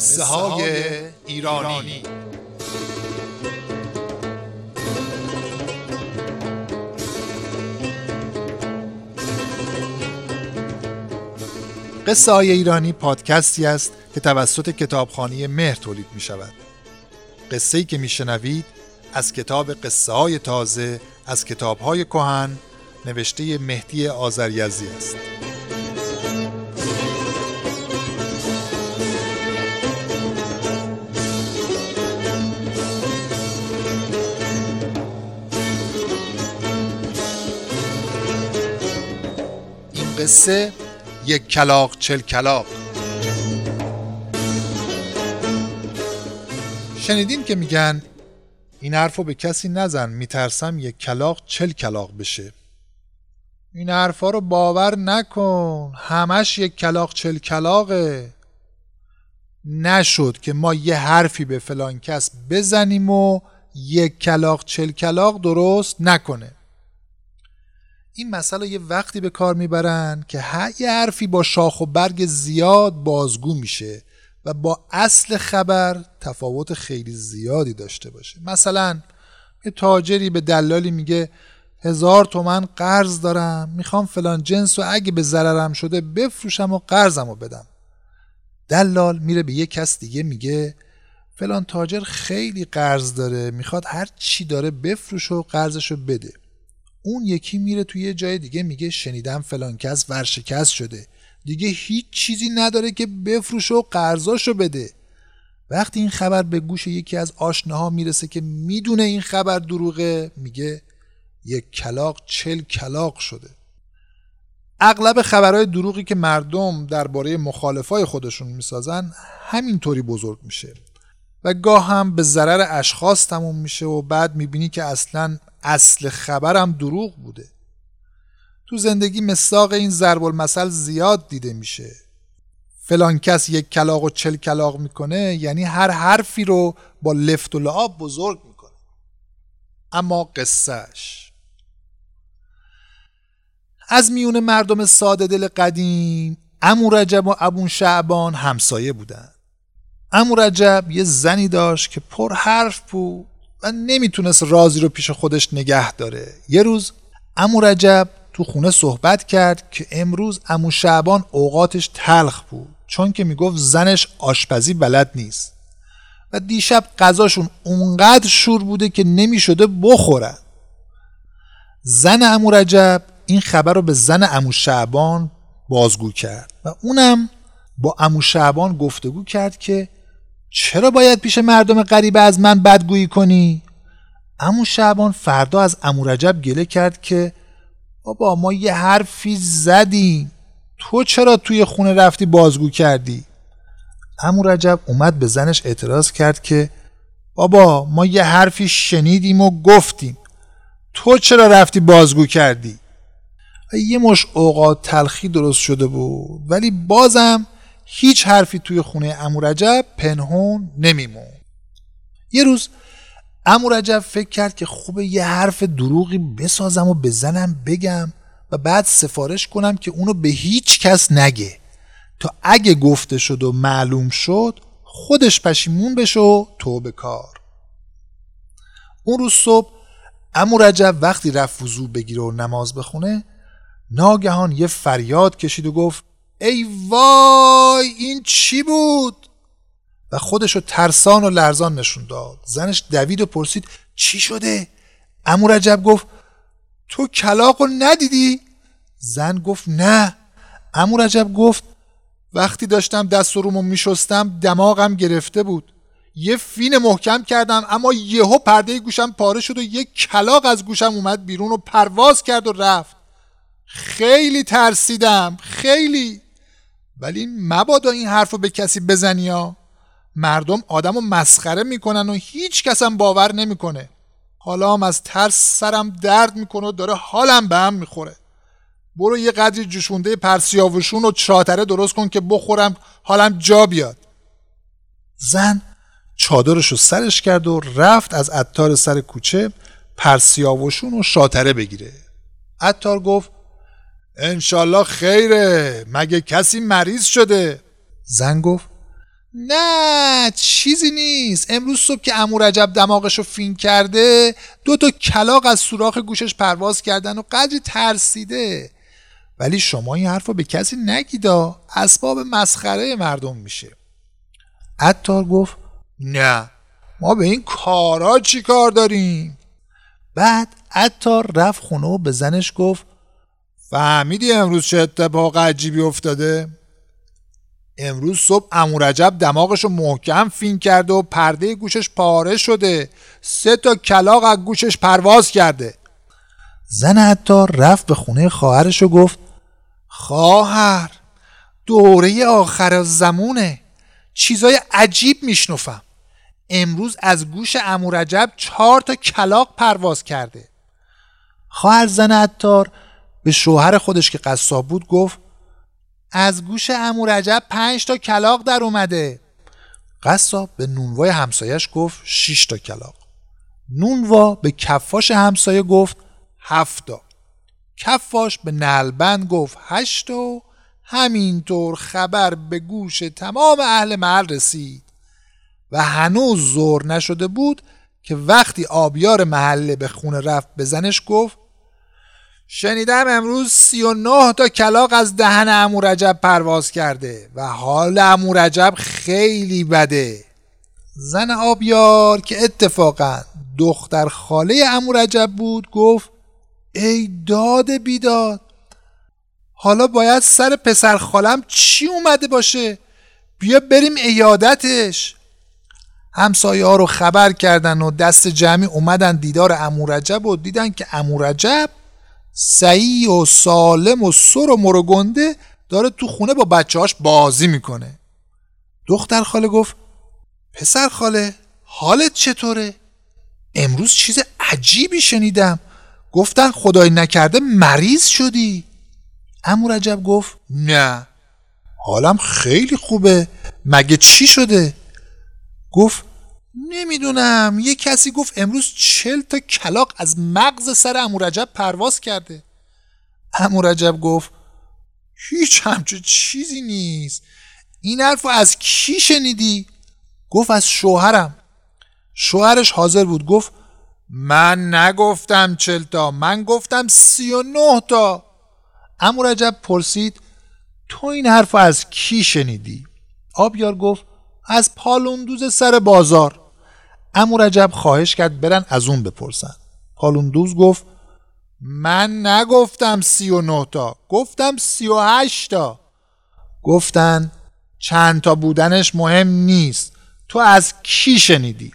قصه های ایرانی. قصه های ایرانی پادکستی است که توسط کتابخانه مهر تولید می شود قصه ای که می شنوید از کتاب قصه های تازه از کتاب های کهن نوشته مهدی آذریزی است. قصه یک کلاق چل کلاق شنیدین که میگن این حرفو به کسی نزن میترسم یک کلاق چل کلاق بشه. این حرفا رو باور نکن همش یک کلاق چل کلاقه نشد که ما یه حرفی به فلان کس بزنیم و یک کلاق چل کلاق درست نکنه. این مسئله یه وقتی به کار می‌برن که یه حرفی با شاخ و برگ زیاد بازگو میشه و با اصل خبر تفاوت خیلی زیادی داشته باشه. مثلا یه تاجری به دلالی میگه هزار تومن قرض دارم می‌خوام فلان جنس و اگه به ضررم شده بفروشم و قرضم رو بدم. دلال میره به یه کس دیگه میگه فلان تاجر خیلی قرض داره می‌خواد هر چی داره بفروش و قرضشو بده. اون یکی میره توی یه جای دیگه میگه شنیدم فلان کس ورشکست شده. دیگه هیچ چیزی نداره که بفروشه و قرضاشو بده. وقتی این خبر به گوش یکی از آشناها می‌رسه که می‌دونه این خبر دروغه میگه یک کلاق چل کلاق شده. اغلب خبرهای دروغی که مردم درباره مخالفای خودشون می‌سازن همینطوری بزرگ میشه. و گاه هم به ضرر اشخاص تموم میشه و بعد می‌بینی که اصلا اصل خبرم دروغ بوده. تو زندگی مساق این ضرب المثل زیاد دیده میشه. فلان کس یک کلاق و چل کلاق می‌کنه یعنی هر حرفی رو با لفت و لعاب بزرگ می‌کنه. اما قصهش از میون مردم ساده دل قدیم امو رجب و ابون شعبان همسایه بودن. امو رجب یه زنی داشت که پر حرف بود. و نمی‌تونست رازی رو پیش خودش نگه داره. یه روز امو رجب تو خونه صحبت کرد که امروز امو شعبان اوقاتش تلخ بود چون که می‌گفت زنش آشپزی بلد نیست. و دیشب غذاشون اونقدر شور بوده که نمی‌شده بخورن. زن امو رجب این خبر رو به زن امو شعبان بازگو کرد و اونم با امو شعبان گفتگو کرد که چرا باید پیش مردم غریبه از من بدگویی کنی؟ امو شعبان فردا از امو رجب گله کرد که بابا ما یه حرفی زدیم تو چرا توی خونه رفتی بازگو کردی؟ امو رجب اومد به زنش اعتراض کرد که بابا ما یه حرفی شنیدیم و گفتیم تو چرا رفتی بازگو کردی؟ یه مش اوقات تلخی درست شده بود ولی بازم هیچ حرفی توی خونه امو رجب پنهون نمیمون. یه روز امو رجب فکر کرد که خوبه یه حرف دروغی بسازم و بزنم بگم و بعد سفارش کنم که اونو به هیچ کس نگه. تا اگه گفته شد و معلوم شد خودش پشیمون بشه و تو به کار. اون روز صبح امو رجب وقتی رفت وضو بگیره و نماز بخونه ناگهان یه فریاد کشید و گفت ای وای این چی بود؟ و خودشو ترسان و لرزان نشون داد. زنش دوید و پرسید چی شده؟ امو رجب گفت تو کلاق ندیدی؟ زن گفت نه. امو رجب گفت وقتی داشتم دست و رومو میشستم دماغم گرفته بود. یه فین محکم کردم اما یهو پرده گوشم پاره شد و یه کلاق از گوشم اومد بیرون و پرواز کرد و رفت. خیلی ترسیدم خیلی. ولی مبادا این حرف رو به کسی بزنی ها. مردم آدم رو مسخره می‌کنن و هیچ کسم باور نمی‌کنه. حالا هم از ترس سرم درد می‌کنه و داره حالم به هم می‌خوره. برو یه قدری جوشونده پرسیاوشون و چاتره درست کن که بخورم حالم جا بیاد. زن چادرش رو سرش کرد و رفت از عطار سر کوچه پرسیاوشون و شاتره بگیره. عطار گفت انشالله خیره. مگه کسی مریض شده؟ زن گفت نه چیزی نیست. امروز صبح که امو رجب دماغشو فین کرده دو تا کلاق از سوراخ گوشش پرواز کردن و قدری ترسیده. ولی شما این حرف رو به کسی نگیدا. اسباب مسخره مردم میشه. عطار گفت نه ما به این کارا چی کار داریم؟ بعد عطار رفت خونه و به زنش گفت فهمیدی امروز چه اتفاق عجیبی افتاده؟ امروز صبح امورجب دماغش رو محکم فین کرده و پرده گوشش پاره شده. سه تا کلاق از گوشش پرواز کرده. زن عطار رفت به خونه خواهرش و گفت خواهر دوره آخر زمونه. چیزای عجیب میشنفم امروز از گوش امورجب چهار تا کلاق پرواز کرده. خواهر زن عطار به شوهر خودش که قصاب بود گفت از گوش امورجب پنج تا کلاق در اومده. قصاب به نونوای همسایش گفت شش تا کلاق نونوا به کفاش همسایه گفت هفتا کفاش به نلبند گفت هشت و همینطور خبر به گوش تمام اهل محل رسید. و هنوز زور نشده بود که وقتی آبیار محله به خونه رفت به زنش گفت شنیدم امروز سی و نه تا کلاق از دهن امو رجب پرواز کرده و حال امو رجب خیلی بده. زن آبیار که اتفاقا دختر خاله امو رجب بود گفت ای داد بیداد حالا باید سر پسر خالم چی اومده باشه؟ بیا بریم ایادتش. همسایه ها رو خبر کردن و دست جمعی اومدن دیدار امورجب و دیدن که امورجب سعی و سالم و سر و مرگنده داره تو خونه با بچهاش بازی می‌کنه. دختر خاله گفت پسر خاله حالت چطوره؟ امروز چیز عجیبی شنیدم. گفتن خدای نکرده مریض شدی. امو رجب گفت نه حالم خیلی خوبه. مگه چی شده؟ گفت نمی‌دونم. یه کسی گفت امروز چل تا کلاق از مغز سر امو رجب پرواز کرده. امو رجب گفت هیچ همچه چیزی نیست. این حرف از کی شنیدی؟ گفت از شوهرم. شوهرش حاضر بود. گفت من نگفتم چل تا من گفتم سی و نه تا. امو رجب پرسید تو این حرف از کی شنیدی؟ آبیار گفت از پالوندوز سر بازار. امو رجب خواهش کرد برن از اون بپرسن. پالوندوز گفت من نگفتم سی و نه تا گفتم سی و هشت گفتن چند تا بودنش مهم نیست. تو از کی شنیدی؟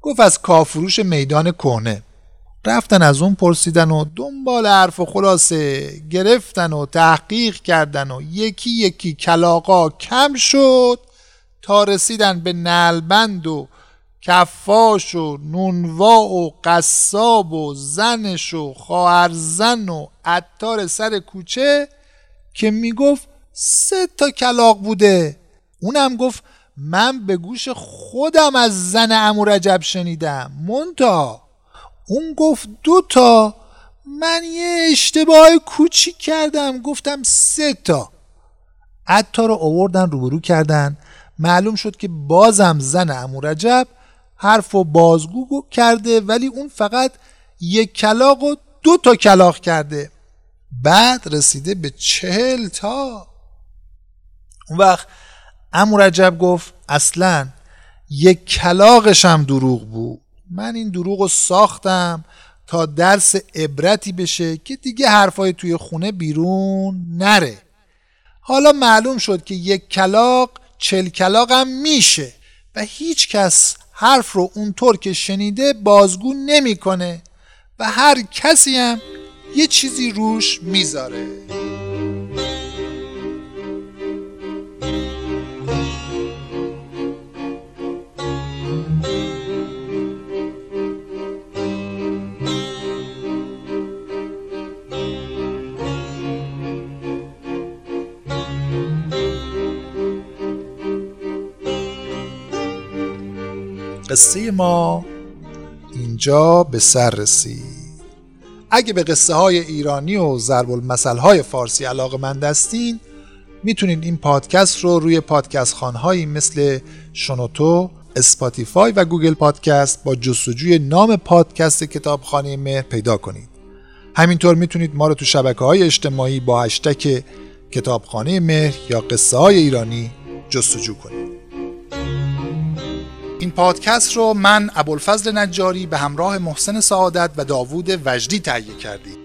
گفت از کافروش میدان کنه رفتن از اون پرسیدن و دنبال حرف و خلاصه گرفتن و تحقیق کردن و یکی یکی کلاقا کم شد. تا رسیدن به نلبند و کفاش و نونوا و قصاب و زنش و خواهرزن و عطار سر کوچه که می‌گفت سه تا کلاق بوده. اونم گفت من به گوش خودم از زن امو رجب شنیدم. مونتا اون گفت دو تا. من یه اشتباه کوچیک کردم گفتم سه تا. عطار رو آوردن روبرو کردن. معلوم شد که بازم زن امو رجب حرف و بازگو کرده ولی اون فقط یک کلاق و دو تا کلاق کرده. بعد رسیده به چهل تا. اون وقت امو رجب گفت اصلا یک کلاقش هم دروغ بود. من این دروغ رو ساختم تا درس عبرتی بشه که دیگه حرفای توی خونه بیرون نره. حالا معلوم شد که یک کلاق چل کلاق هم میشه. و هیچ کس حرف رو اونطور که شنیده بازگو نمی‌کنه. و هر کسی هم یه چیزی روش می‌ذاره. قصه ما اینجا به سر رسید اگه به قصه های ایرانی و ضرب المثل های فارسی علاقه‌مند هستین می‌تونید این پادکست رو روی پادکست‌خوان‌هایی مثل شنوتو، اسپاتیفای و گوگل پادکست با جستجوی نام پادکست کتابخانه مهر پیدا کنید. همینطور می‌تونید ما رو تو شبکه های اجتماعی با هشتک کتابخانه مهر یا قصه های ایرانی جستجو کنید. این پادکست رو من ابوالفضل نجاری به همراه محسن سعادت و داوود وجدی تهیه کردیم.